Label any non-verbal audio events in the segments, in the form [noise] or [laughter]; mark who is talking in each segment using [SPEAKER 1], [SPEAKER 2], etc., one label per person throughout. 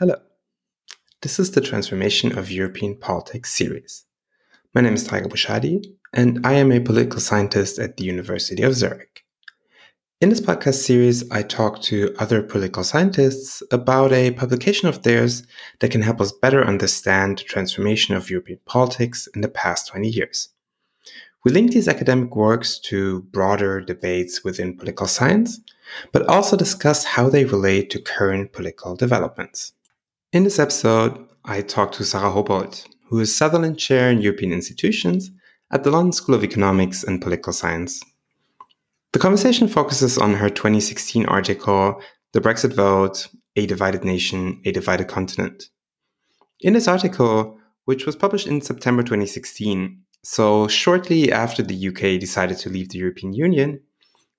[SPEAKER 1] Hello. This is the Transformation of European Politics series. My name is Tarik Abou-Chadi, and I am a political scientist at the University of Zurich. In this podcast series, I talk to other political scientists about a publication of theirs that can help us better understand the transformation of European politics in the past 20 years. We link these academic works to broader debates within political science, but also discuss how they relate to current political developments. In this episode, I talked to Sara Hobolt, who is Sutherland Chair in European Institutions at the London School of Economics and Political Science. The conversation focuses on her 2016 article, The Brexit Vote A Divided Nation, A Divided Continent. In this article, which was published in September 2016, so shortly after the UK decided to leave the European Union,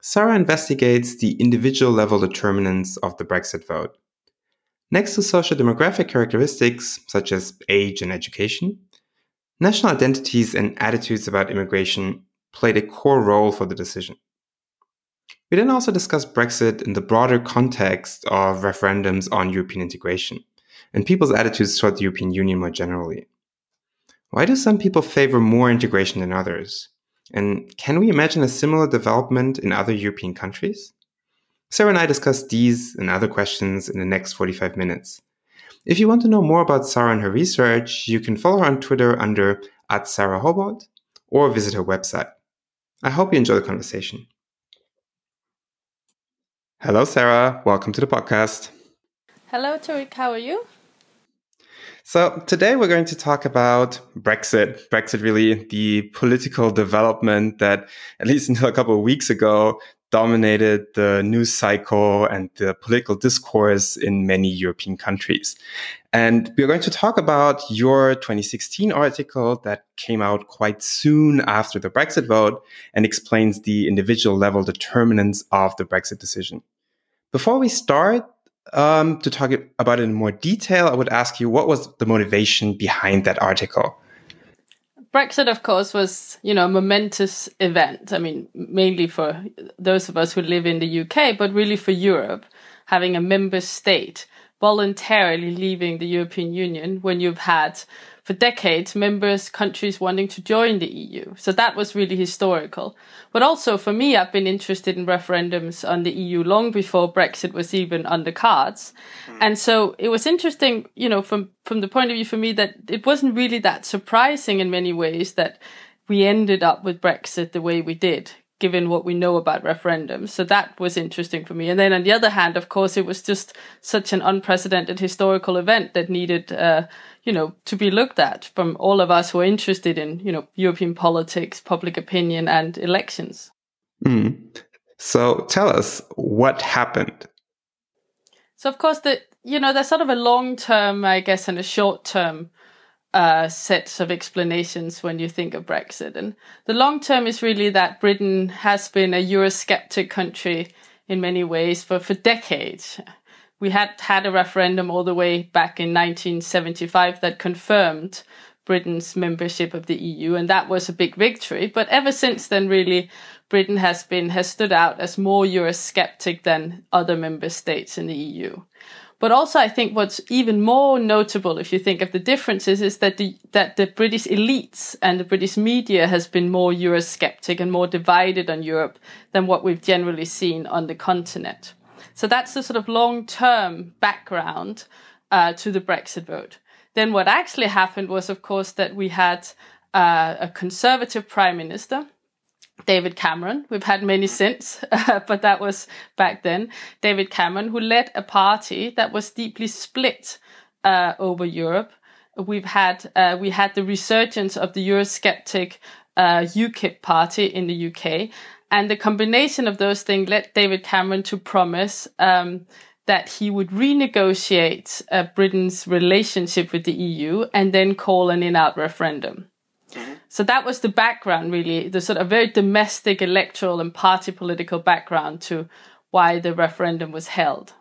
[SPEAKER 1] Sara investigates the individual level determinants of the Brexit vote. Next to social demographic characteristics such as age and education, national identities and attitudes about immigration played a core role for the decision. We then also discuss Brexit in the broader context of referendums on European integration and people's attitudes toward the European Union more generally. Why do some people favor more integration than others? And can we imagine a similar development in other European countries? Sara and I discuss these and other questions in the next 45 minutes. If you want to know more about Sara and her research, you can follow her on Twitter under at Sara Hobolt or visit her website. I hope you enjoy the conversation. Hello, Sara. Welcome to the podcast.
[SPEAKER 2] Hello, Tarik. How are you?
[SPEAKER 1] So today we're going to talk about Brexit. Brexit, really the political development that, at least until [laughs] a couple of weeks ago, dominated the news cycle and the political discourse in many European countries. And we're going to talk about your 2016 article that came out quite soon after the Brexit vote and explains the individual level determinants of the Brexit decision. Before we start um, to talk about it in more detail, I would ask you what was the motivation behind that article?
[SPEAKER 2] Brexit, of course, was you know a momentous event. I mean, mainly for those of us who live in the UK, but really for Europe, having a member state voluntarily leaving the European Union when you've had for decades members countries wanting to join the EU. So that was really historical. But also for me, I've been interested in referendums on the EU long before Brexit was even on the cards. Mm. And so it was interesting, you know, from, from the point of view for me that it wasn't really that surprising in many ways that we ended up with Brexit the way we did given what we know about referendums. So that was interesting for me. And then on the other hand, of course, it was just such an unprecedented historical event that needed, uh, you know, to be looked at from all of us who are interested in, you know, European politics, public opinion, and elections.
[SPEAKER 1] Mm. So tell us what happened.
[SPEAKER 2] So of course, the you know, there's sort of a long term, I guess, and a short term uh, sets of explanations when you think of Brexit. And the long term is really that Britain has been a Eurosceptic country in many ways for, for decades. We had had a referendum all the way back in 1975 that confirmed Britain's membership of the EU, and that was a big victory. But ever since then, really, Britain has been has stood out as more Eurosceptic than other member states in the EU. But also, I think what's even more notable, if you think of the differences, is that the that the British elites and the British media has been more Eurosceptic and more divided on Europe than what we've generally seen on the continent. So that's the sort of long-term background uh, to the Brexit vote. Then what actually happened was, of course, that we had uh, a conservative prime minister David Cameron. We've had many since, [laughs] but that was back then. David Cameron, who led a party that was deeply split uh, over Europe. We've had uh, we had the resurgence of the Eurosceptic uh, UKIP party in the UK, and the combination of those things led David Cameron to promise um, that he would renegotiate uh, Britain's relationship with the EU and then call an in-out referendum. So that was the background, really, the sort of very domestic electoral and party political background to why the referendum was held.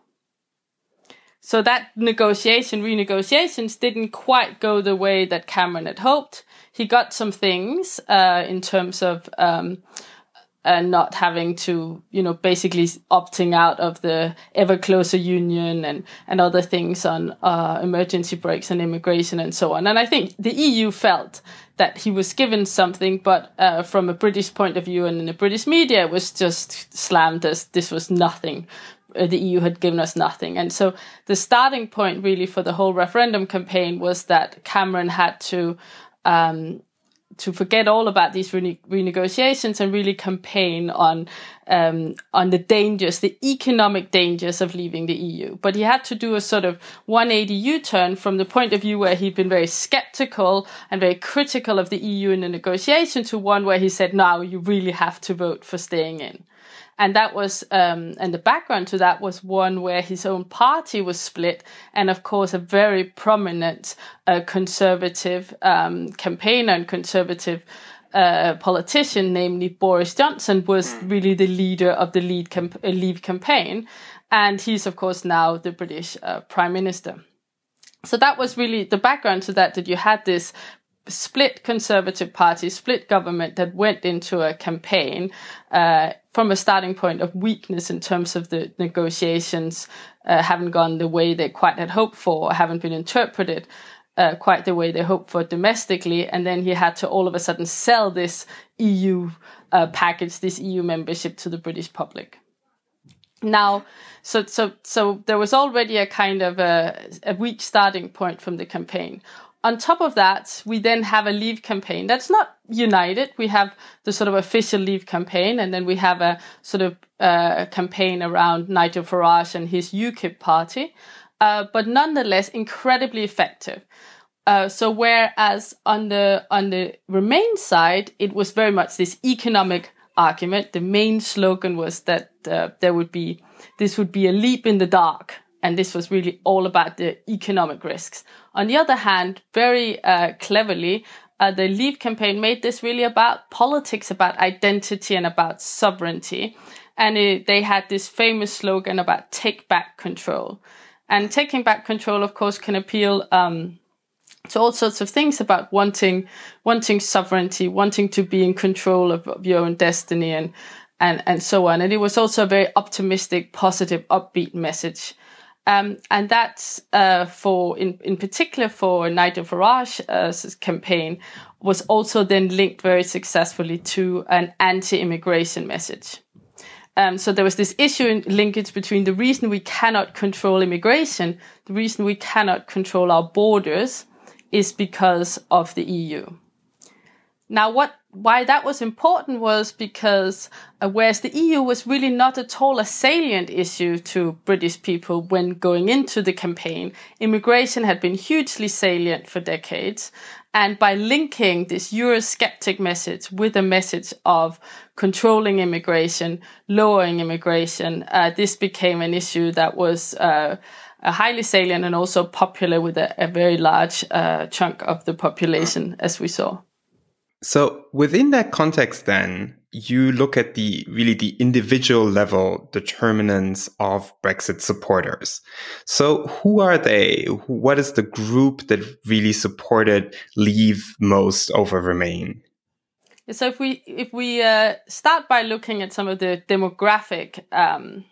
[SPEAKER 2] So that negotiation, renegotiations didn't quite go the way that Cameron had hoped. He got some things uh, in terms of um, and not having to, you know, basically opting out of the ever closer union and, and other things on uh, emergency brakes and immigration and so on. And I think the EU felt that he was given something, but uh, from a British point of view and in the British media, it was just slammed as this was nothing. Uh, the EU had given us nothing. And so the starting point really for the whole referendum campaign was that Cameron had to um, to forget all about these rene- renegotiations and really campaign on um, on the dangers, the economic dangers of leaving the EU. But he had to do a sort of 180 U-turn from the point of view where he'd been very skeptical and very critical of the EU in the negotiation to one where he said, "Now you really have to vote for staying in." And that was um, and the background to that was one where his own party was split, and of course a very prominent uh, conservative um, campaigner and conservative uh, politician, namely Boris Johnson, was hmm. really the leader of the lead camp- uh, Leave campaign, and he's of course now the British uh, Prime Minister. So that was really the background to that. That you had this split conservative party, split government that went into a campaign uh, from a starting point of weakness in terms of the negotiations uh, haven't gone the way they quite had hoped for, or haven't been interpreted uh, quite the way they hoped for domestically. And then he had to all of a sudden sell this EU uh, package, this EU membership to the British public. Now, so so so there was already a kind of a, a weak starting point from the campaign on top of that, we then have a leave campaign that's not united. We have the sort of official leave campaign, and then we have a sort of uh, campaign around Nigel Farage and his UKIP party, uh, but nonetheless incredibly effective. Uh, so whereas on the on the Remain side, it was very much this economic argument. The main slogan was that uh, there would be this would be a leap in the dark and this was really all about the economic risks. On the other hand, very uh, cleverly, uh, the Leave campaign made this really about politics, about identity, and about sovereignty. And it, they had this famous slogan about take back control. And taking back control, of course, can appeal um, to all sorts of things about wanting wanting sovereignty, wanting to be in control of, of your own destiny, and and and so on. And it was also a very optimistic, positive, upbeat message. Um, and that's uh, for, in, in particular, for Nigel Farage's uh, campaign, was also then linked very successfully to an anti-immigration message. Um, so there was this issue in linkage between the reason we cannot control immigration, the reason we cannot control our borders, is because of the EU. Now, what why that was important was because uh, whereas the EU was really not at all a salient issue to British people when going into the campaign, immigration had been hugely salient for decades. And by linking this Eurosceptic message with a message of controlling immigration, lowering immigration, uh, this became an issue that was uh, highly salient and also popular with a, a very large uh, chunk of the population, as we saw.
[SPEAKER 1] So within that context, then you look at the really the individual level determinants of Brexit supporters. So who are they? What is the group that really supported Leave most over Remain?
[SPEAKER 2] So if we if we uh, start by looking at some of the demographic um,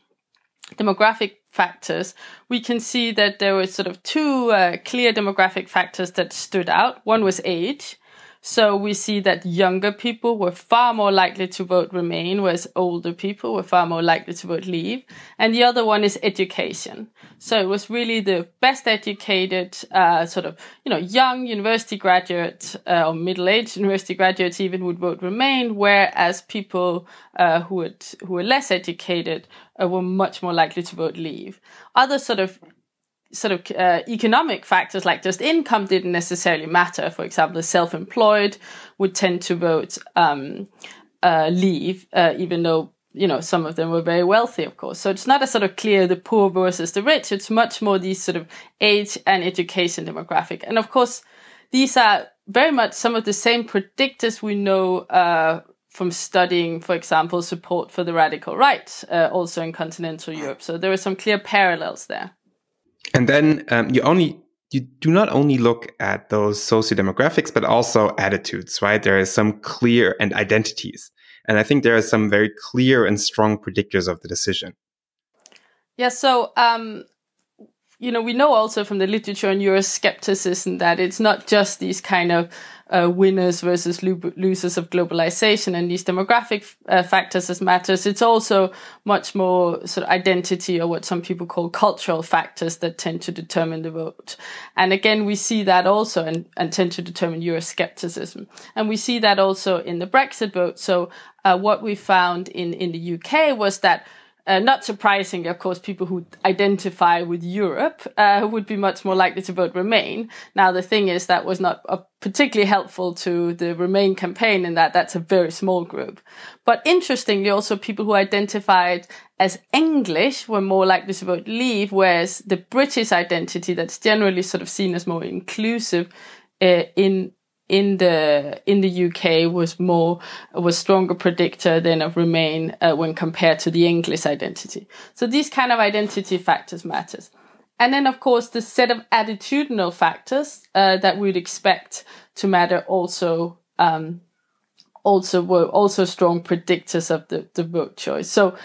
[SPEAKER 2] demographic factors, we can see that there were sort of two uh, clear demographic factors that stood out. One was age, so we see that younger people were far more likely to vote Remain, whereas older people were far more likely to vote Leave. And the other one is education. So it was really the best educated, uh, sort of, you know, young university graduates uh, or middle-aged university graduates even would vote Remain, whereas people uh, who would who were less educated uh, were much more likely to vote Leave. Other sort of sort of uh, economic factors like just income didn't necessarily matter. For example, the self-employed would tend to vote um, uh, leave, uh, even though you know some of them were very wealthy, of course. So it's not a sort of clear the poor versus the rich. It's much more these sort of age and education demographic, and of course, these are very much some of the same predictors we know. Uh, from studying, for example, support for the radical right, uh, also in continental Europe. So there are some clear parallels there.
[SPEAKER 1] And then um, you only you do not only look at those socio-demographics, but also attitudes, right? There is some clear and identities. And I think there are some very clear and strong predictors of the decision.
[SPEAKER 2] Yeah, so um, you know, we know also from the literature on Euroscepticism that it's not just these kind of uh, winners versus lo- losers of globalization and these demographic uh, factors as matters. It's also much more sort of identity or what some people call cultural factors that tend to determine the vote. And again, we see that also and, and tend to determine Euroscepticism. And we see that also in the Brexit vote. So uh, what we found in, in the UK was that uh, not surprisingly, of course, people who identify with Europe uh, would be much more likely to vote Remain. Now, the thing is that was not uh, particularly helpful to the Remain campaign in that that's a very small group. But interestingly, also people who identified as English were more likely to vote Leave, whereas the British identity that's generally sort of seen as more inclusive uh, in in the in the UK was more was stronger predictor than of Remain uh, when compared to the English identity. So these kind of identity factors matters, and then of course the set of attitudinal factors uh, that we'd expect to matter also um, also were also strong predictors of the the vote choice. So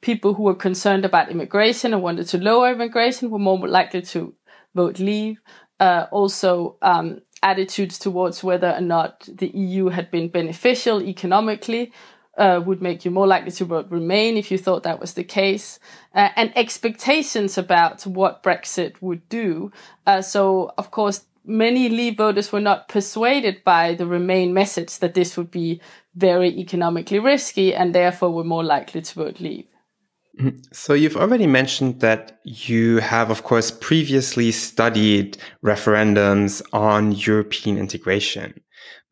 [SPEAKER 2] people who were concerned about immigration and wanted to lower immigration were more likely to vote leave. Uh, also, um, attitudes towards whether or not the EU had been beneficial economically uh, would make you more likely to vote Remain if you thought that was the case, uh, and expectations about what Brexit would do. Uh, so, of course, many Leave voters were not persuaded by the Remain message that this would be very economically risky, and therefore were more likely to vote Leave.
[SPEAKER 1] Mm-hmm. So you've already mentioned that you have, of course, previously studied referendums on European integration.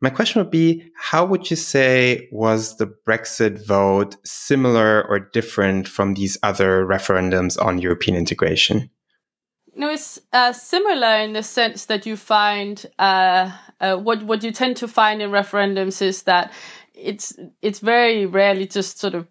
[SPEAKER 1] My question would be, how would you say was the Brexit vote similar or different from these other referendums on European integration?
[SPEAKER 2] No, it's uh, similar in the sense that you find uh, uh, what what you tend to find in referendums is that it's it's very rarely just sort of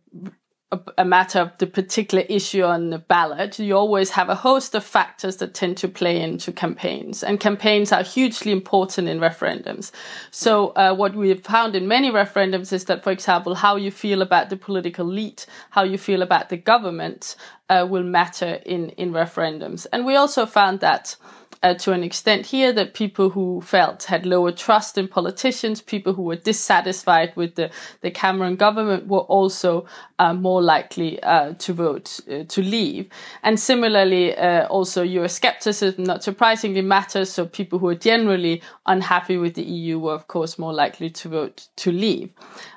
[SPEAKER 2] a, matter of the particular issue on the ballot, you always have a host of factors that tend to play into campaigns. And campaigns are hugely important in referendums. So, uh, what we have found in many referendums is that, for example, how you feel about the political elite, how you feel about the government, uh, will matter in, in referendums. And we also found that uh, to an extent here that people who felt had lower trust in politicians, people who were dissatisfied with the, the Cameron government were also uh, more likely uh, to vote uh, to leave. And similarly, uh, also Euroscepticism, not surprisingly, matters. So people who are generally unhappy with the EU were, of course, more likely to vote to leave.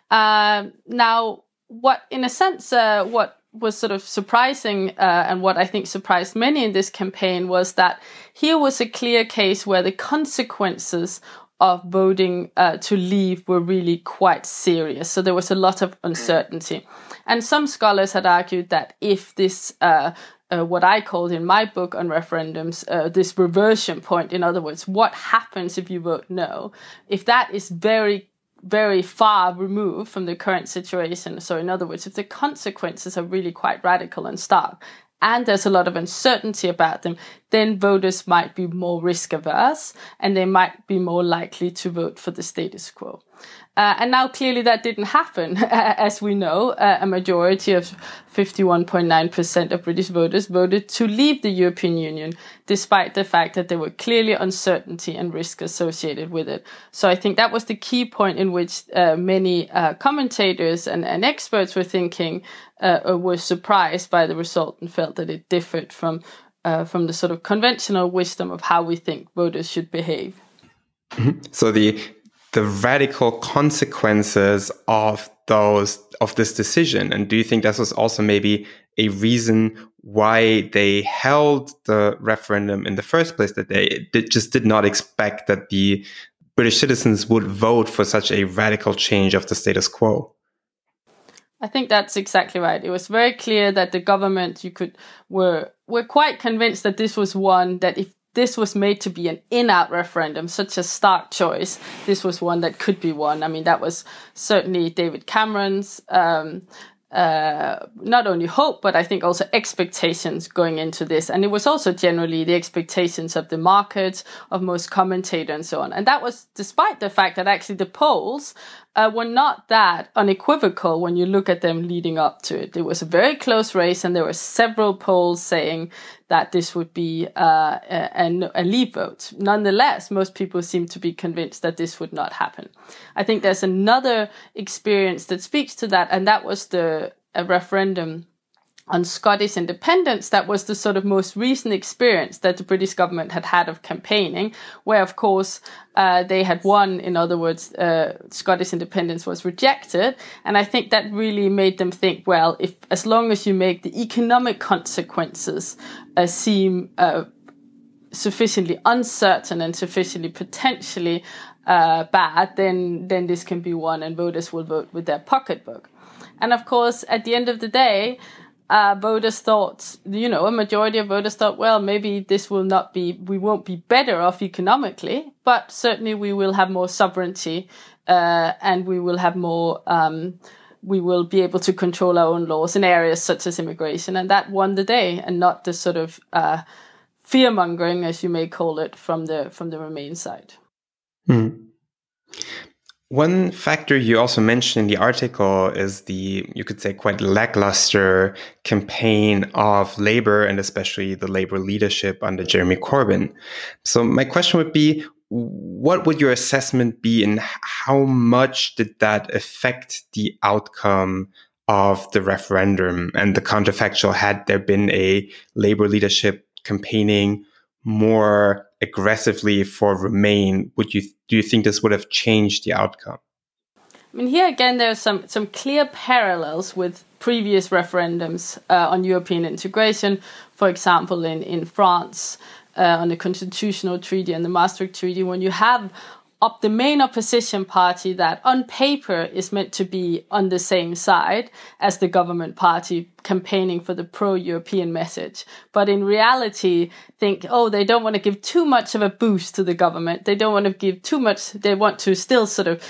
[SPEAKER 2] Now, what, in a sense, what was sort of surprising, uh, and what I think surprised many in this campaign was that here was a clear case where the consequences of voting uh, to leave were really quite serious. So there was a lot of uncertainty. And some scholars had argued that if this, uh, uh, what I called in my book on referendums, uh, this reversion point, in other words, what happens if you vote no, if that is very very far removed from the current situation. So, in other words, if the consequences are really quite radical and stark, and there's a lot of uncertainty about them, then voters might be more risk averse and they might be more likely to vote for the status quo. Uh, and now clearly that didn't happen. [laughs] As we know, uh, a majority of 51.9% of British voters voted to leave the European Union, despite the fact that there were clearly uncertainty and risk associated with it. So I think that was the key point in which uh, many uh, commentators and, and, experts were thinking, uh, were surprised by the result and felt that it differed from, uh, from the sort of conventional wisdom of how we think voters should behave.
[SPEAKER 1] Mm-hmm. So the the radical consequences of those of this decision and do you think this was also maybe a reason why they held the referendum in the first place that they did, just did not expect that the british citizens would vote for such a radical change of the status quo
[SPEAKER 2] I think that's exactly right. It was very clear that the government you could were were quite convinced that this was one that if this was made to be an in-out referendum, such a stark choice. This was one that could be won. I mean, that was certainly David Cameron's um, uh, not only hope, but I think also expectations going into this. And it was also generally the expectations of the markets, of most commentators and so on. And that was despite the fact that actually the polls uh, were not that unequivocal when you look at them leading up to it. It was a very close race, and there were several polls saying that this would be uh, a, a leave vote. Nonetheless, most people seem to be convinced that this would not happen. I think there's another experience that speaks to that, and that was the referendum on Scottish independence, that was the sort of most recent experience that the British government had had of campaigning, where, of course, uh, they had won. In other words, uh, Scottish independence was rejected, and I think that really made them think, well, if as long as you make the economic consequences uh, seem uh, sufficiently uncertain and sufficiently potentially uh, bad, then then this can be won, and voters will vote with their pocketbook. And of course, at the end of the day uh, voters thought, you know, a majority of voters thought, well, maybe this will not be, we won't be better off economically, but certainly we will have more sovereignty uh, and we will have more, um, we will be able to control our own laws in areas such as immigration. And that won the day and not the sort of uh, fear mongering, as you may call it, from the, from the Remain side.
[SPEAKER 1] Mm. One factor you also mentioned in the article is the, you could say, quite lackluster campaign of labor and especially the labor leadership under Jeremy Corbyn. So, my question would be what would your assessment be and how much did that affect the outcome of the referendum and the counterfactual? Had there been a labor leadership campaigning more aggressively for Remain, would you do you think this would have changed the outcome?
[SPEAKER 2] I mean, here again, there are some some clear parallels with previous referendums uh, on European integration. For example, in in France, uh, on the constitutional treaty and the Maastricht Treaty, when you have up the main opposition party that on paper is meant to be on the same side as the government party campaigning for the pro-European message. But in reality, think, oh, they don't want to give too much of a boost to the government. They don't want to give too much. They want to still sort of,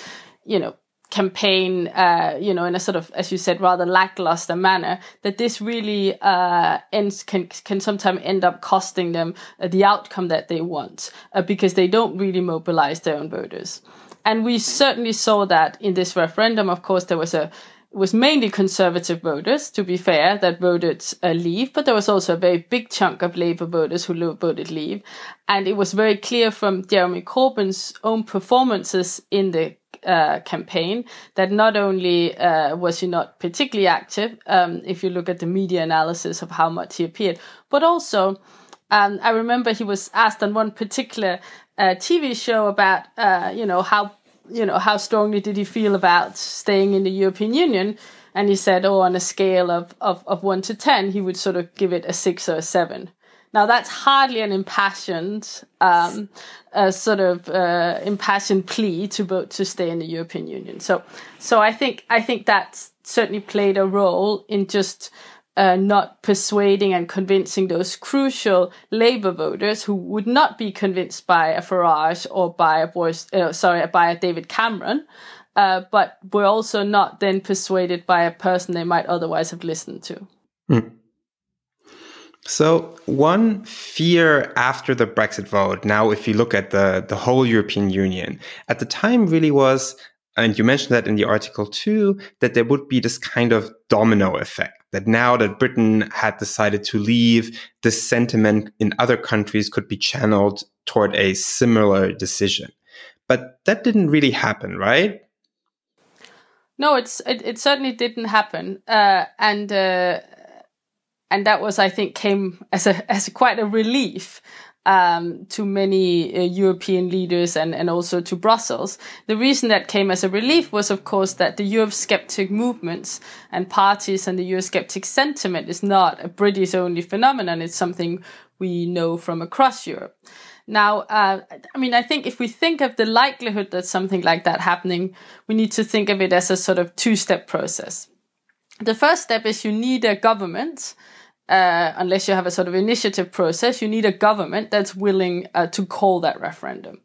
[SPEAKER 2] you know, campaign, uh, you know, in a sort of, as you said, rather lackluster manner, that this really uh, ends can can sometimes end up costing them uh, the outcome that they want uh, because they don't really mobilize their own voters. And we certainly saw that in this referendum. Of course, there was a was mainly conservative voters, to be fair, that voted uh, leave, but there was also a very big chunk of Labour voters who voted leave. And it was very clear from Jeremy Corbyn's own performances in the uh, campaign that not only uh, was he not particularly active, um, if you look at the media analysis of how much he appeared, but also um, I remember he was asked on one particular uh, TV show about uh, you know how you know how strongly did he feel about staying in the European Union, and he said, oh, on a scale of, of, of one to ten, he would sort of give it a six or a seven. Now that's hardly an impassioned, um, uh, sort of uh, impassioned plea to vote to stay in the European Union. So, so I think I think that certainly played a role in just uh, not persuading and convincing those crucial Labour voters who would not be convinced by a Farage or by a Boris, uh, sorry, by a David Cameron, uh, but were also not then persuaded by a person they might otherwise have listened to. Mm.
[SPEAKER 1] So one fear after the Brexit vote, now if you look at the, the whole European Union, at the time really was, and you mentioned that in the article too, that there would be this kind of domino effect. That now that Britain had decided to leave, the sentiment in other countries could be channeled toward a similar decision. But that didn't really happen, right?
[SPEAKER 2] No, it's it, it certainly didn't happen, uh, and uh, and that was, I think, came as a [laughs] as quite a relief um, to many uh, European leaders and, and also to Brussels. The reason that came as a relief was, of course, that the Eurosceptic movements and parties and the Eurosceptic sentiment is not a British only phenomenon. It's something we know from across Europe. Now, uh, I mean, I think if we think of the likelihood that something like that happening, we need to think of it as a sort of two step process. The first step is you need a government uh, unless you have a sort of initiative process, you need a government that's willing uh, to call that referendum.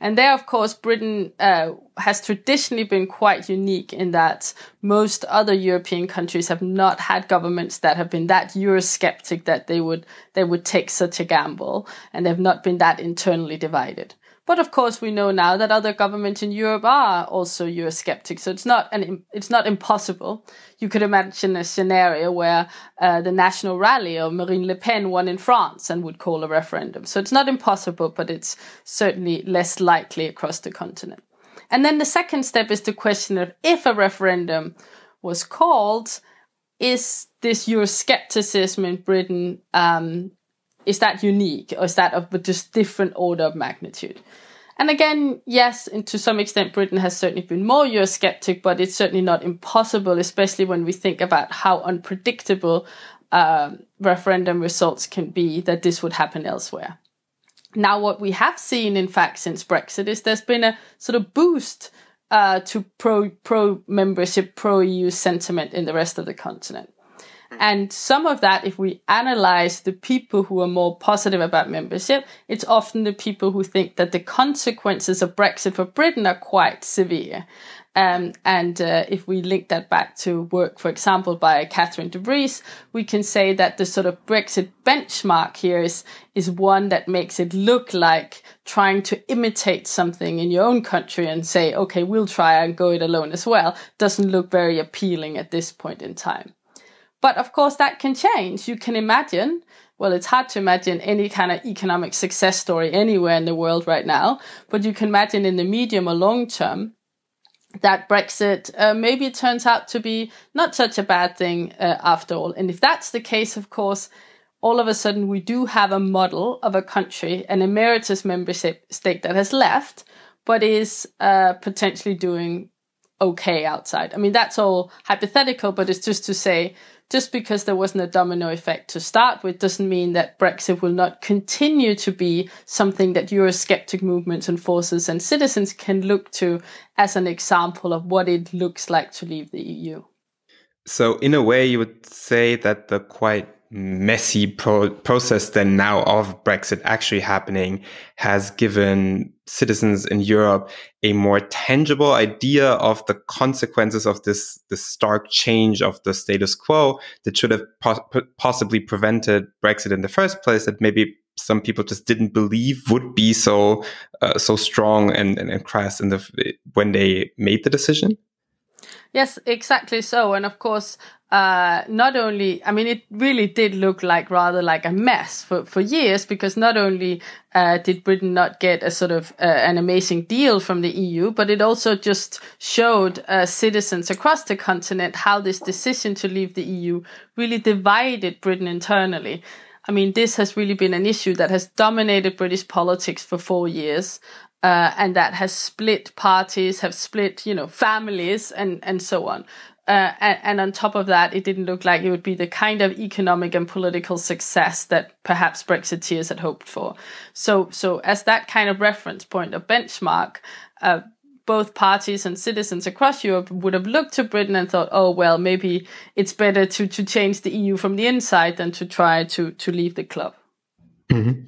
[SPEAKER 2] And there, of course, Britain uh, has traditionally been quite unique in that most other European countries have not had governments that have been that Eurosceptic that they would they would take such a gamble, and they've not been that internally divided. But of course, we know now that other governments in Europe are also Eurosceptic, so it's not an it's not impossible. You could imagine a scenario where uh, the National Rally or Marine Le Pen won in France and would call a referendum. So it's not impossible, but it's certainly less likely across the continent. And then the second step is the question of if a referendum was called, is this Euroscepticism in Britain um, is that unique or is that of just different order of magnitude? And again, yes, and to some extent, Britain has certainly been more Eurosceptic, but it's certainly not impossible, especially when we think about how unpredictable uh, referendum results can be, that this would happen elsewhere. Now, what we have seen, in fact, since Brexit is there's been a sort of boost uh, to pro pro membership, pro EU sentiment in the rest of the continent. And some of that, if we analyze the people who are more positive about membership, it's often the people who think that the consequences of Brexit for Britain are quite severe. Um, and uh, if we link that back to work, for example, by Catherine de Vries, we can say that the sort of Brexit benchmark here is, is one that makes it look like trying to imitate something in your own country and say, okay, we'll try and go it alone as well, doesn't look very appealing at this point in time. But of course, that can change. You can imagine, well, it's hard to imagine any kind of economic success story anywhere in the world right now, but you can imagine in the medium or long term that Brexit uh, maybe turns out to be not such a bad thing uh, after all. And if that's the case, of course, all of a sudden we do have a model of a country, an emeritus membership state that has left, but is uh, potentially doing okay outside. I mean, that's all hypothetical, but it's just to say just because there wasn't a domino effect to start with doesn't mean that Brexit will not continue to be something that Eurosceptic movements and forces and citizens can look to as an example of what it looks like to leave the EU.
[SPEAKER 1] So, in a way, you would say that the quite messy pro- process then now of Brexit actually happening has given citizens in Europe a more tangible idea of the consequences of this, this stark change of the status quo that should have po- possibly prevented Brexit in the first place that maybe some people just didn't believe would be so uh, so strong and, and, and crass in the when they made the decision
[SPEAKER 2] Yes, exactly so. And of course, uh, not only, I mean, it really did look like rather like a mess for, for years because not only uh, did Britain not get a sort of uh, an amazing deal from the EU, but it also just showed uh, citizens across the continent how this decision to leave the EU really divided Britain internally. I mean, this has really been an issue that has dominated British politics for four years uh, and that has split parties, have split, you know, families and, and so on. Uh, and, and, on top of that, it didn't look like it would be the kind of economic and political success that perhaps Brexiteers had hoped for. So, so as that kind of reference point or benchmark, uh, both parties and citizens across Europe would have looked to Britain and thought, oh, well, maybe it's better to, to change the EU from the inside than to try to, to leave the club.
[SPEAKER 1] Mm-hmm.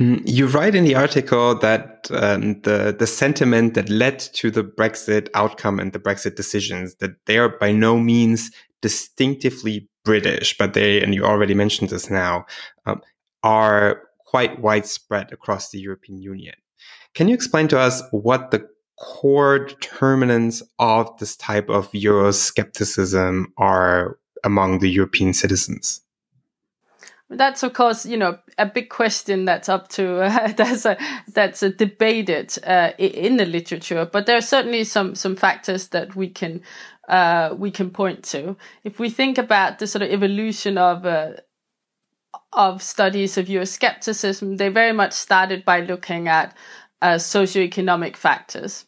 [SPEAKER 1] Mm, you write in the article that um, the the sentiment that led to the Brexit outcome and the Brexit decisions that they are by no means distinctively British, but they and you already mentioned this now um, are quite widespread across the European Union. Can you explain to us what the core determinants of this type of Euroscepticism are among the European citizens?
[SPEAKER 2] That's of course, you know, a big question that's up to uh, [laughs] that's a that's a debated uh, in the literature. But there are certainly some some factors that we can uh, we can point to. If we think about the sort of evolution of uh, of studies of Euroscepticism, they very much started by looking at uh, socioeconomic factors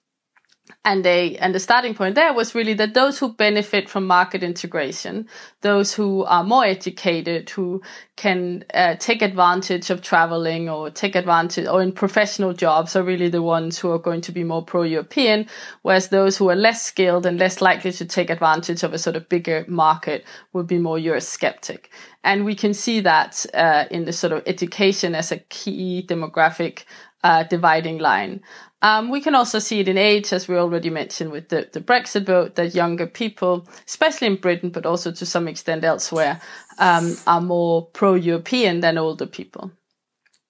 [SPEAKER 2] and they and the starting point there was really that those who benefit from market integration those who are more educated who can uh, take advantage of traveling or take advantage or in professional jobs are really the ones who are going to be more pro-european whereas those who are less skilled and less likely to take advantage of a sort of bigger market would be more eurosceptic and we can see that uh, in the sort of education as a key demographic uh, dividing line. Um, we can also see it in age, as we already mentioned with the, the Brexit vote, that younger people, especially in Britain, but also to some extent elsewhere, um, are more pro European than older people.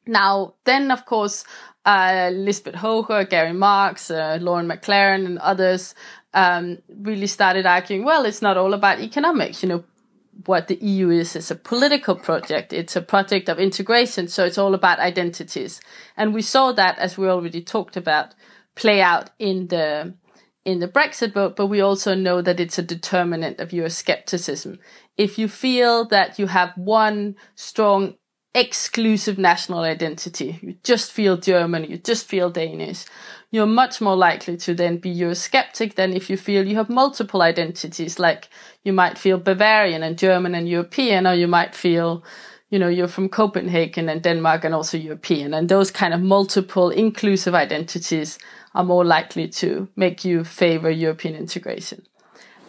[SPEAKER 2] Now, then, of course, uh, Liesbet Gary Marks, uh, Lauren McLaren, and others um, really started arguing, well, it's not all about economics. You know, what the EU is is a political project. It's a project of integration. So it's all about identities. And we saw that, as we already talked about, play out in the in the Brexit vote, but we also know that it's a determinant of Euroscepticism. If you feel that you have one strong exclusive national identity, you just feel German, you just feel Danish, you're much more likely to then be Eurosceptic than if you feel you have multiple identities, like you might feel Bavarian and German and European, or you might feel, you know, you're from Copenhagen and Denmark and also European. And those kind of multiple inclusive identities are more likely to make you favor European integration.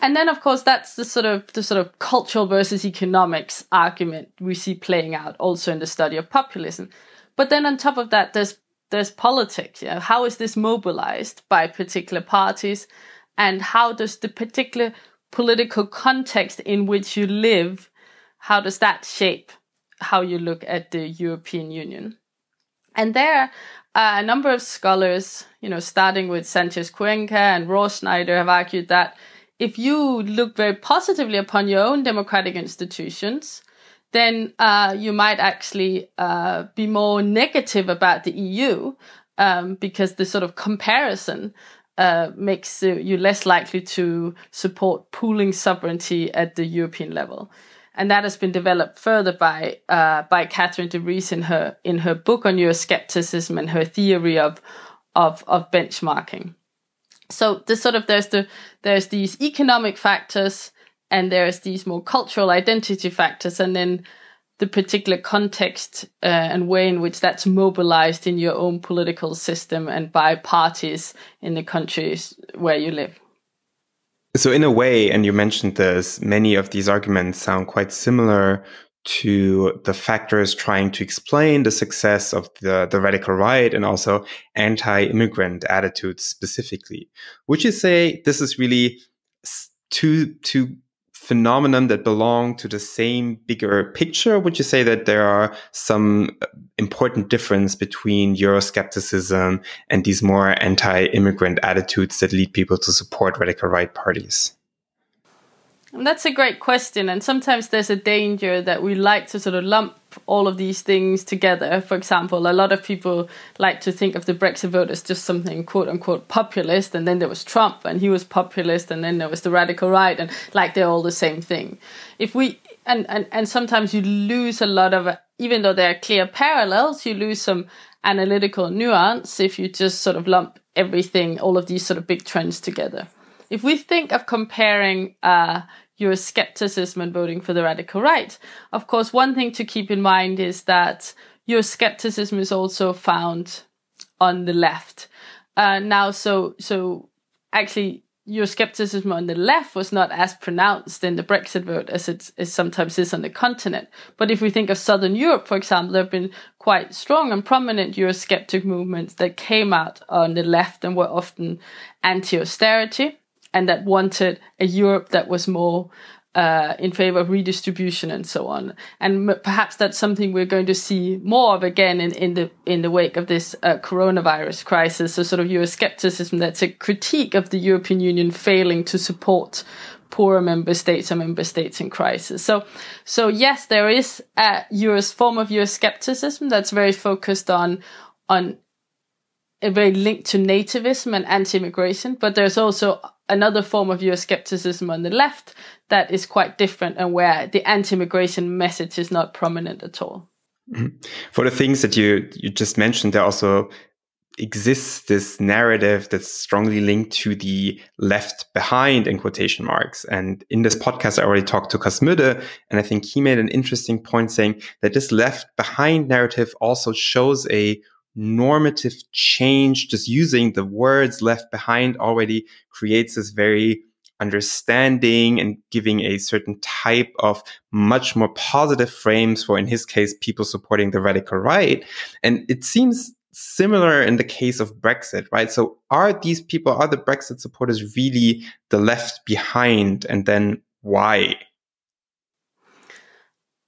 [SPEAKER 2] And then, of course, that's the sort of the sort of cultural versus economics argument we see playing out also in the study of populism. But then on top of that, there's there's politics. Know, how is this mobilized by particular parties, and how does the particular political context in which you live, how does that shape how you look at the European Union? And there, uh, a number of scholars, you know, starting with Sanchez Cuenca and Rohrschneider, have argued that if you look very positively upon your own democratic institutions, then uh, you might actually uh, be more negative about the EU um, because the sort of comparison uh, makes you less likely to support pooling sovereignty at the European level and that has been developed further by uh, by Catherine de Vries in her in her book on Euroscepticism and her theory of of of benchmarking. So the sort of there's the there's these economic factors and there's these more cultural identity factors, and then the particular context uh, and way in which that's mobilized in your own political system and by parties in the countries where you live.
[SPEAKER 1] So, in a way, and you mentioned this, many of these arguments sound quite similar to the factors trying to explain the success of the, the radical right and also anti immigrant attitudes specifically. Would you say this is really two, two phenomenon that belong to the same bigger picture? Would you say that there are some uh, important difference between Euroscepticism and these more anti-immigrant attitudes that lead people to support radical right parties?
[SPEAKER 2] That's a great question. And sometimes there's a danger that we like to sort of lump all of these things together. For example, a lot of people like to think of the Brexit vote as just something quote unquote populist. And then there was Trump and he was populist. And then there was the radical right. And like they're all the same thing. If we, and, and, and sometimes you lose a lot of, even though there are clear parallels, you lose some analytical nuance if you just sort of lump everything, all of these sort of big trends together. If we think of comparing, uh, scepticism and voting for the radical right. Of course, one thing to keep in mind is that Euroscepticism is also found on the left. Uh, now, so so actually, Euroscepticism on the left was not as pronounced in the Brexit vote as it is sometimes is on the continent. But if we think of Southern Europe, for example, there have been quite strong and prominent Eurosceptic movements that came out on the left and were often anti-austerity and that wanted a Europe that was more uh, in favor of redistribution and so on. And m- perhaps that's something we're going to see more of again in, in the in the wake of this uh, coronavirus crisis. So sort of Euroscepticism that's a critique of the European Union failing to support poorer member states or member states in crisis. So, so yes, there is a form of Euroscepticism that's very focused on on very linked to nativism and anti-immigration, but there's also another form of Euroscepticism on the left that is quite different and where the anti-immigration message is not prominent at all.
[SPEAKER 1] Mm-hmm. For the things that you you just mentioned, there also exists this narrative that's strongly linked to the left behind in quotation marks. And in this podcast, I already talked to Cas Mudde, and I think he made an interesting point saying that this left behind narrative also shows a normative change, just using the words left behind already creates this very understanding and giving a certain type of much more positive frames for, in his case, people supporting the radical right. And it seems similar in the case of Brexit, right? So are these people, are the Brexit supporters really the left behind? And then why?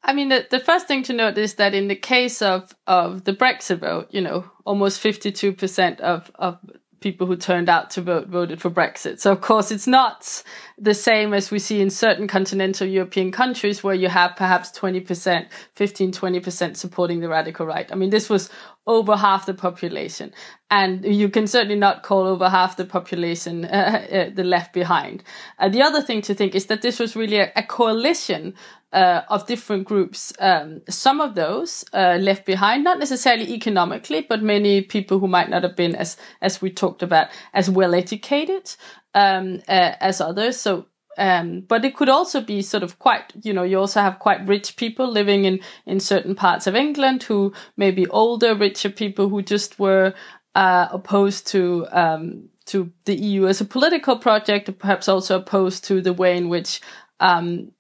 [SPEAKER 2] I mean, the, the first thing to note is that in the case of, of the Brexit vote, you know, almost 52% of, of people who turned out to vote voted for Brexit. So of course it's not the same as we see in certain continental European countries where you have perhaps 20%, 15, 20% supporting the radical right. I mean, this was over half the population. And you can certainly not call over half the population [laughs] uh, uh, the left behind. Uh, the other thing to think is that this was really a, a coalition uh, of different groups. Um, some of those uh, left behind, not necessarily economically, but many people who might not have been as, as we talked about, as well educated um, uh, as others. So um, but it could also be sort of quite, you know, you also have quite rich people living in, in certain parts of England who may be older, richer people who just were, uh, opposed to, um, to the EU as a political project, perhaps also opposed to the way in which, um,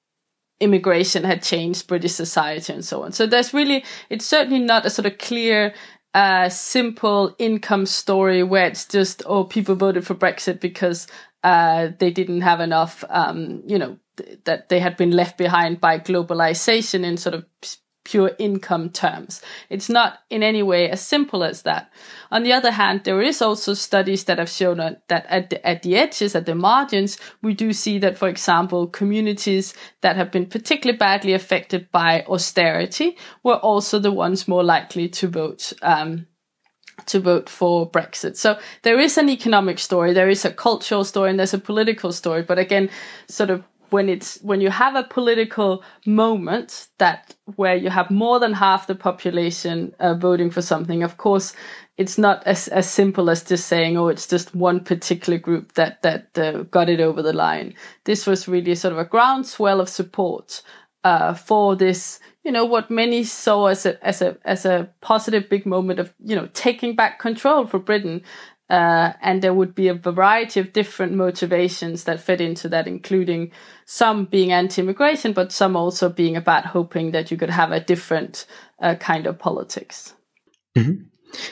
[SPEAKER 2] immigration had changed British society and so on. So there's really, it's certainly not a sort of clear, uh, simple income story where it's just, oh, people voted for Brexit because uh, they didn't have enough, um, you know, th- that they had been left behind by globalization in sort of pure income terms. It's not in any way as simple as that. On the other hand, there is also studies that have shown that at the, at the edges, at the margins, we do see that, for example, communities that have been particularly badly affected by austerity were also the ones more likely to vote um, to vote for Brexit. So there is an economic story, there is a cultural story, and there's a political story. But again, sort of when it's when you have a political moment that where you have more than half the population uh, voting for something, of course, it's not as as simple as just saying, oh, it's just one particular group that that uh, got it over the line. This was really sort of a groundswell of support uh, for this you know what many saw as a as a as a positive big moment of you know taking back control for Britain. Uh, and there would be a variety of different motivations that fit into that, including some being anti-immigration, but some also being about hoping that you could have a different uh, kind of politics.
[SPEAKER 1] Mm-hmm.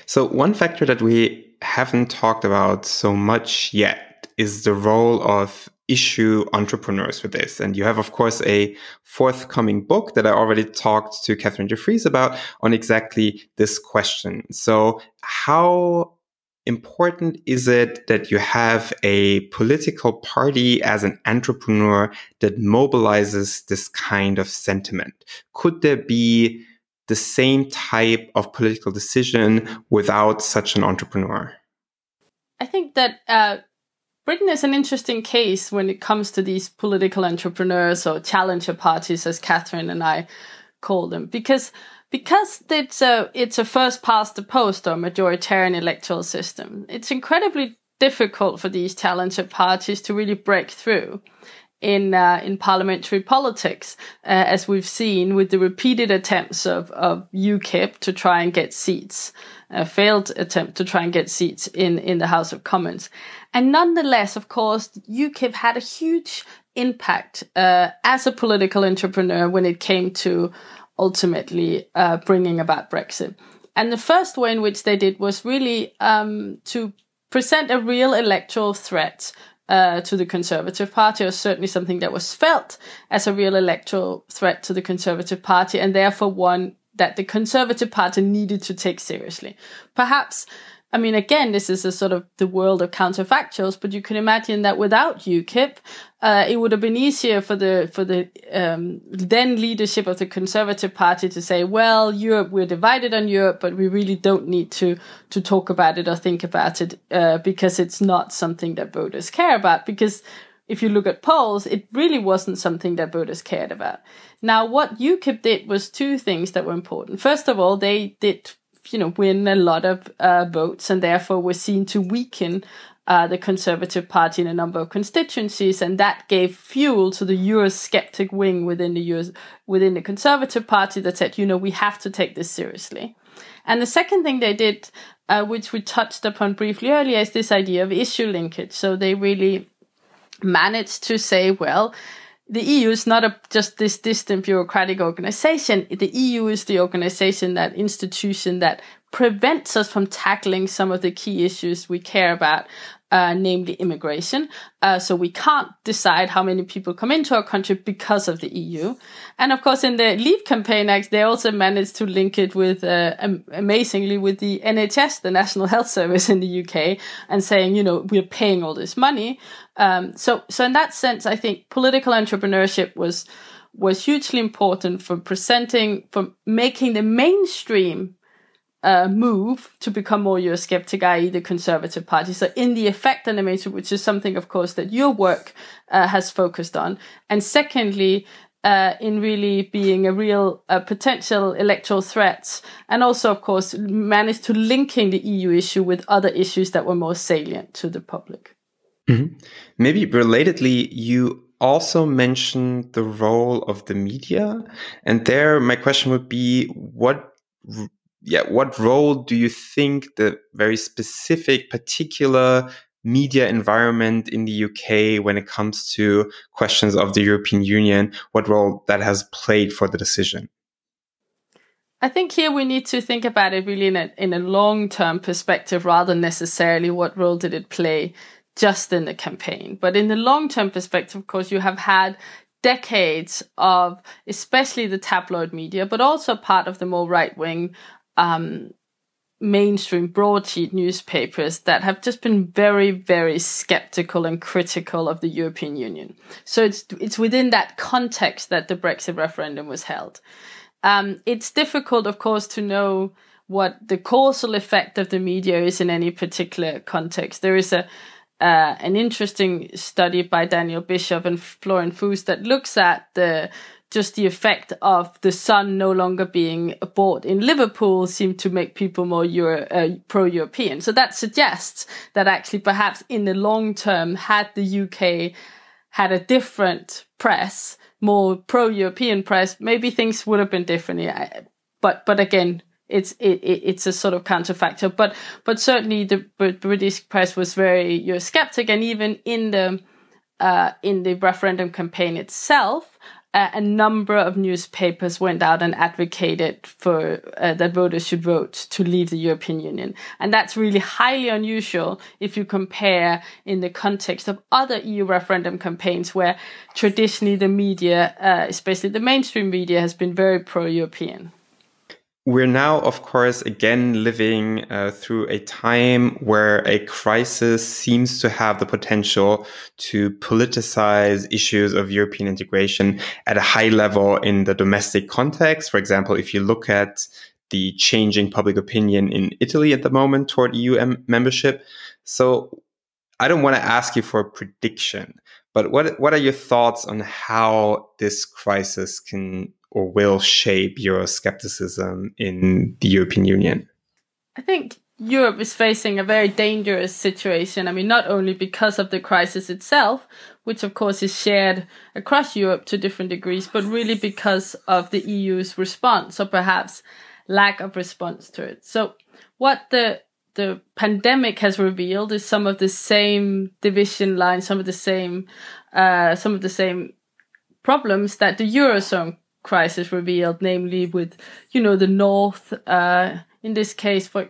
[SPEAKER 1] So one factor that we haven't talked about so much yet is the role of issue entrepreneurs with this. And you have, of course, a forthcoming book that I already talked to Catherine de Vries about on exactly this question. So how important is it that you have a political party as an entrepreneur that mobilizes this kind of sentiment? Could there be the same type of political decision without such an entrepreneur?
[SPEAKER 2] I think that uh, Britain is an interesting case when it comes to these political entrepreneurs or challenger parties, as Catherine and I call them, because because it's a it's a first past the post or majoritarian electoral system. It's incredibly difficult for these challenger parties to really break through in uh, in parliamentary politics, uh, as we've seen with the repeated attempts of of UKIP to try and get seats, a failed attempt to try and get seats in in the House of Commons. And nonetheless, of course, UKIP had a huge impact uh, as a political entrepreneur when it came to ultimately uh, bringing about Brexit. And the first way in which they did was really um, to present a real electoral threat uh, to the Conservative Party, or certainly something that was felt as a real electoral threat to the Conservative Party, and therefore one that the Conservative Party needed to take seriously. Perhaps I mean, again, this is a sort of the world of counterfactuals, but you can imagine that without UKIP, uh, it would have been easier for the for the um, then leadership of the Conservative Party to say, "Well, Europe, we're divided on Europe, but we really don't need to to talk about it or think about it uh, because it's not something that voters care about." Because if you look at polls, it really wasn't something that voters cared about. Now, what UKIP did was two things that were important. First of all, they did you know, win a lot of uh, votes and therefore were seen to weaken uh, the Conservative Party in a number of constituencies, and that gave fuel to the Eurosceptic wing within the within the Conservative Party that said, you know, we have to take this seriously. And the second thing they did, uh, which we touched upon briefly earlier, is this idea of issue linkage. So they really managed to say, well, the EU is not a, just this distant bureaucratic organization. The EU is the organization, that institution that prevents us from tackling some of the key issues we care about uh, namely immigration. Uh, so we can't decide how many people come into our country because of the EU. And of course, in the Leave Campaign Act, they also managed to link it with, uh, amazingly, with the NHS, the National Health Service in the UK, and saying, you know, we're paying all this money. Um, so, so in that sense, I think political entrepreneurship was was hugely important for presenting, for making the mainstream uh, move to become more Eurosceptic, i.e., the Conservative Party. So, in the effect animation, which is something, of course, that your work uh, has focused on. And secondly, uh, in really being a real uh, potential electoral threat, and also, of course, managed to linking the EU issue with other issues that were more salient to the public.
[SPEAKER 1] Mm-hmm. Maybe relatedly, you also mentioned the role of the media, and there, my question would be, what yeah, what role do you think the very specific, particular media environment in the UK when it comes to questions of the European Union, what role that has played for the decision?
[SPEAKER 2] I think here we need to think about it really in a, in a long term perspective rather than necessarily what role did it play just in the campaign. But in the long term perspective, of course, you have had decades of especially the tabloid media, but also part of the more right wing um, mainstream broadsheet newspapers that have just been very, very skeptical and critical of the European Union. So it's it's within that context that the Brexit referendum was held. Um, it's difficult, of course, to know what the causal effect of the media is in any particular context. There is a uh, an interesting study by Daniel Bischof and Florian Foos that looks at the just the effect of the sun no longer being bought in Liverpool seemed to make people more Euro, uh, pro-European. So that suggests that actually perhaps in the long term, had the UK had a different press, more pro-European press, maybe things would have been different. But but again, it's it, it's a sort of counterfactor. But but certainly the British press was very Eurosceptic, and even in the uh, in the referendum campaign itself, a number of newspapers went out and advocated for uh, that voters should vote to leave the European Union. And that's really highly unusual if you compare in the context of other EU referendum campaigns where traditionally the media, uh, especially the mainstream media, has been very pro-European.
[SPEAKER 1] We're now, of course, again living uh, through a time where a crisis seems to have the potential to politicize issues of European integration at a high level in the domestic context. For example, if you look at the changing public opinion in Italy at the moment toward EU m- membership. So I don't want to ask you for a prediction, but what what are your thoughts on how this crisis can or will shape your Euroscepticism in the European Union?
[SPEAKER 2] I think Europe is facing a very dangerous situation. I mean, not only because of the crisis itself, which of course is shared across Europe to different degrees, but really because of the EU's response or perhaps lack of response to it. So what the the pandemic has revealed is some of the same division lines, some of the same uh, some of the same problems that the eurozone crisis revealed, namely with, you know, the North, uh, in this case, for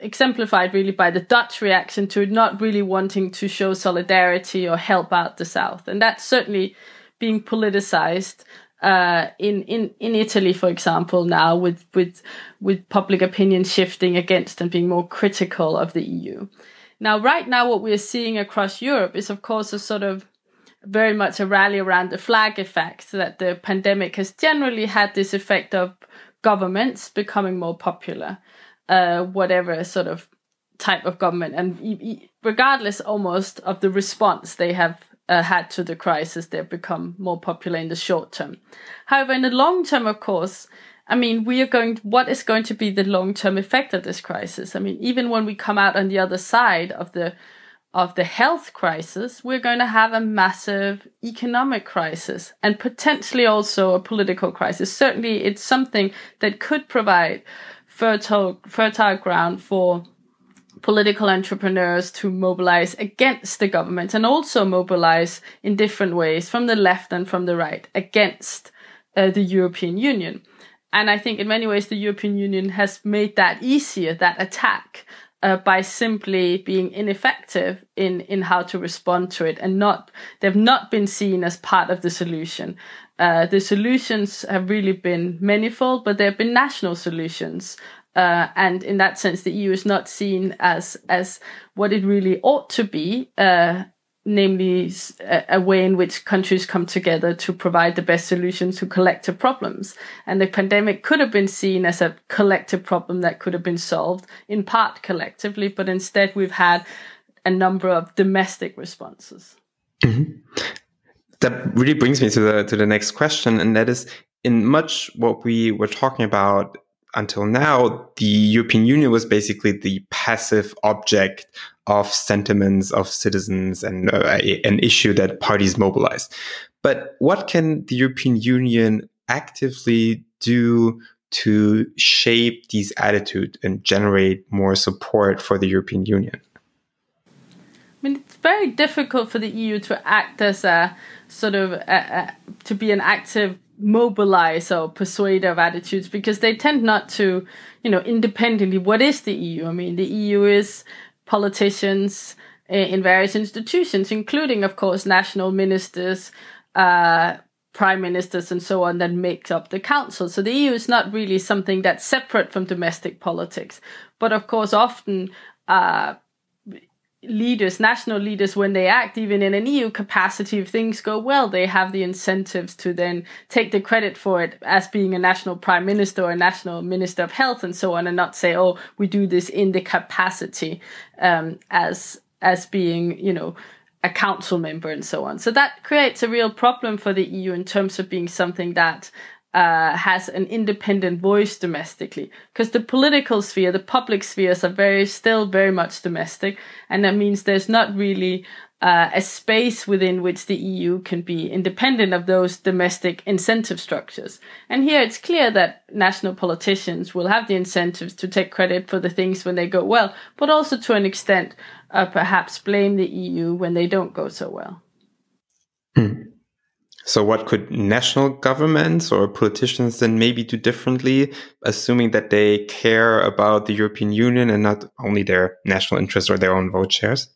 [SPEAKER 2] exemplified really by the Dutch reaction to not really wanting to show solidarity or help out the South. And that's certainly being politicized uh, in, in, in Italy, for example, now with, with, with public opinion shifting against and being more critical of the EU. Now, right now, what we're seeing across Europe is, of course, a sort of very much a rally around the flag effect that the pandemic has generally had this effect of governments becoming more popular, uh, whatever sort of type of government, and regardless almost of the response they have uh, had to the crisis, they've become more popular in the short term. However, in the long term, of course, I mean, we are going, what is going to be the long term effect of this crisis? I mean, even when we come out on the other side of the of the health crisis, we're going to have a massive economic crisis and potentially also a political crisis. Certainly, it's something that could provide fertile, fertile ground for political entrepreneurs to mobilize against the government and also mobilize in different ways from the left and from the right against uh, the European Union. And I think in many ways the European Union has made that easier, that attack, uh, by simply being ineffective in, in how to respond to it and not, they've not been seen as part of the solution. Uh, the solutions have really been manifold, but there have been national solutions. Uh, and in that sense, the EU is not seen as, as what it really ought to be, uh, namely a, way in which countries come together to provide the best solutions to collective problems. And the pandemic could have been seen as a collective problem that could have been solved in part collectively, but instead we've had a number of domestic responses.
[SPEAKER 1] Mm-hmm. That really brings me to the to the next question, and that is in much what we were talking about until now, the European Union was basically the passive object of sentiments of citizens and uh, an issue that parties mobilize. But what can the European Union actively do to shape these attitudes and generate more support for the European Union?
[SPEAKER 2] I mean, it's very difficult for the EU to act as a sort of a, a, to be an active mobilizer or persuader of attitudes because they tend not to, you know, independently. What is the EU? I mean, the EU is politicians in various institutions, including, of course, national ministers, uh, prime ministers, and so on, that make up the council. So the EU is not really something that's separate from domestic politics. But of course, often uh, leaders, national leaders, when they act, even in an EU capacity, if things go well, they have the incentives to then take the credit for it as being a national prime minister or a national minister of health and so on, and not say, "Oh, we do this in the capacity um, as as being, you know." a council member and so on. So that creates a real problem for the EU in terms of being something that uh, has an independent voice domestically because the political sphere, the public spheres are very still very much domestic, and that means there's not really uh, a space within which the EU can be independent of those domestic incentive structures. And here it's clear that national politicians will have the incentives to take credit for the things when they go well, but also to an extent, uh, perhaps blame the EU when they don't go so well.
[SPEAKER 1] Hmm. So, what could national governments or politicians then maybe do differently, assuming that they care about the European Union and not only their national interests or their own vote shares?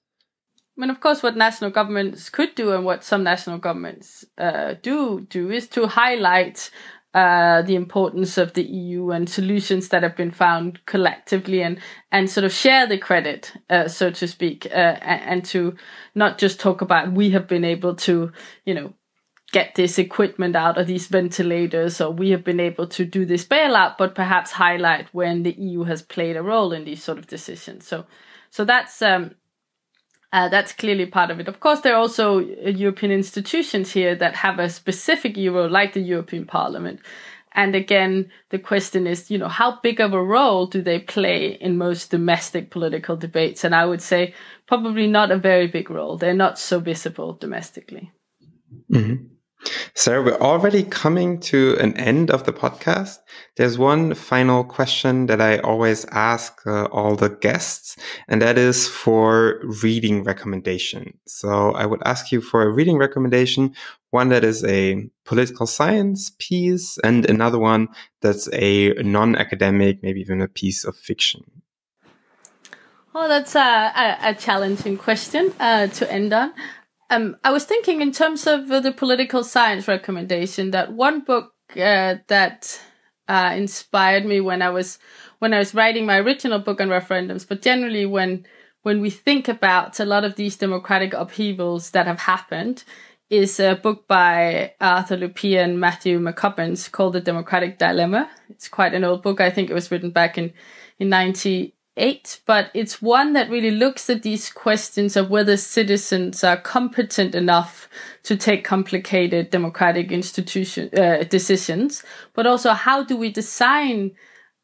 [SPEAKER 2] I mean, of course, what national governments could do and what some national governments uh, do do is to highlight uh, the importance of the EU and solutions that have been found collectively and, and sort of share the credit, uh, so to speak, uh, and, and, to not just talk about we have been able to, you know, get this equipment out of these ventilators or we have been able to do this bailout but perhaps highlight when the eu has played a role in these sort of decisions so so that's um uh, that's clearly part of it. Of course, there are also uh, European institutions here that have a specific euro, like the European Parliament. And again, the question is, you know, how big of a role do they play in most domestic political debates? And I would say probably not a very big role. They're not so visible domestically.
[SPEAKER 1] Mm-hmm. Sara, we're already coming to an end of the podcast. There's one final question that I always ask uh, all the guests, and that is for reading recommendation. So I would ask you for a reading recommendation, one that is a political science piece, and another one that's a non-academic, maybe even a piece of fiction.
[SPEAKER 2] Oh, that's a, a, a challenging question uh, to end on. Um, I was thinking in terms of uh, the political science recommendation that one book uh, that uh, inspired me when I was when I was writing my original book on referendums, but generally when when we think about a lot of these democratic upheavals that have happened, is a book by Arthur Lupia and Matthew McCubbins called The Democratic Dilemma. It's quite an old book. I think it was written back in in 90, eight, but it's one that really looks at these questions of whether citizens are competent enough to take complicated democratic institution uh, decisions, but also how do we design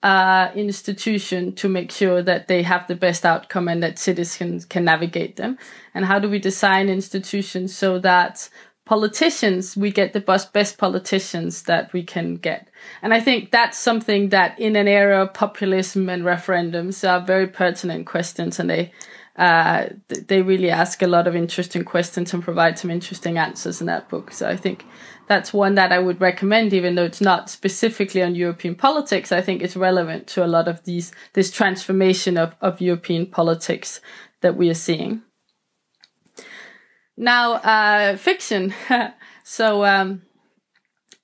[SPEAKER 2] uh, institution to make sure that they have the best outcome and that citizens can navigate them, and how do we design institutions so that politicians we get the best best politicians that we can get And I think that's something that in an era of populism and referendums are very pertinent questions and they uh, they really ask a lot of interesting questions and provide some interesting answers in that book. So I think that's one that I would recommend, even though it's not specifically on European politics. I think it's relevant to a lot of these this transformation of, of European politics that we are seeing. Now, uh, fiction. [laughs] so, um,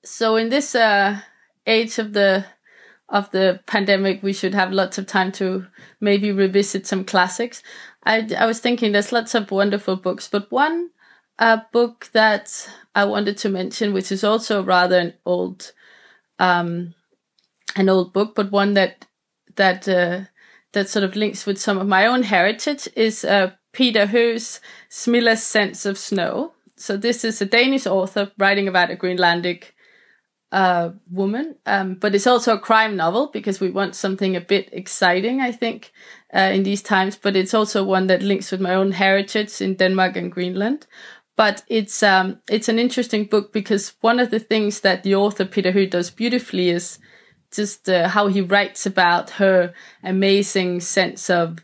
[SPEAKER 2] so in this uh, age of the of the pandemic, we should have lots of time to maybe revisit some classics. I, I was thinking there's lots of wonderful books, but one uh, book that I wanted to mention, which is also rather an old, um, an old book, but one that that uh, that sort of links with some of my own heritage, is uh, Peter Høeg's Smilla's Sense of Snow. So this is a Danish author writing about a Greenlandic uh, woman, um, but it's also a crime novel because we want something a bit exciting, I think, uh, in these times. But it's also one that links with my own heritage in Denmark and Greenland. But it's um, it's an interesting book because one of the things that the author Peter Høeg does beautifully is just uh, how he writes about her amazing sense of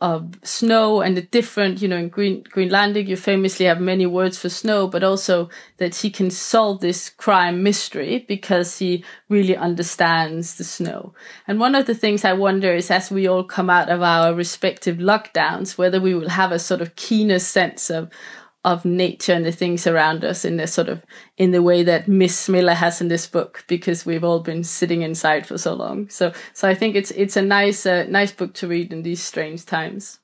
[SPEAKER 2] of snow and the different, you know, in Green, Greenlandic, you famously have many words for snow, but also that he can solve this crime mystery because he really understands the snow. And one of the things I wonder is as we all come out of our respective lockdowns, whether we will have a sort of keener sense of, of nature and the things around us in the sort of in the way that Miss Smilla has in this book because we've all been sitting inside for so long. So so I think it's it's a nice uh, nice book to read in these strange times.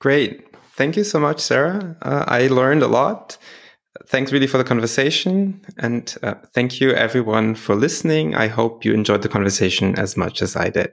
[SPEAKER 1] Great. Thank you so much, Sara. Uh, I learned a lot. Thanks really for the conversation. And uh, thank you everyone for listening. I hope you enjoyed the conversation as much as I did.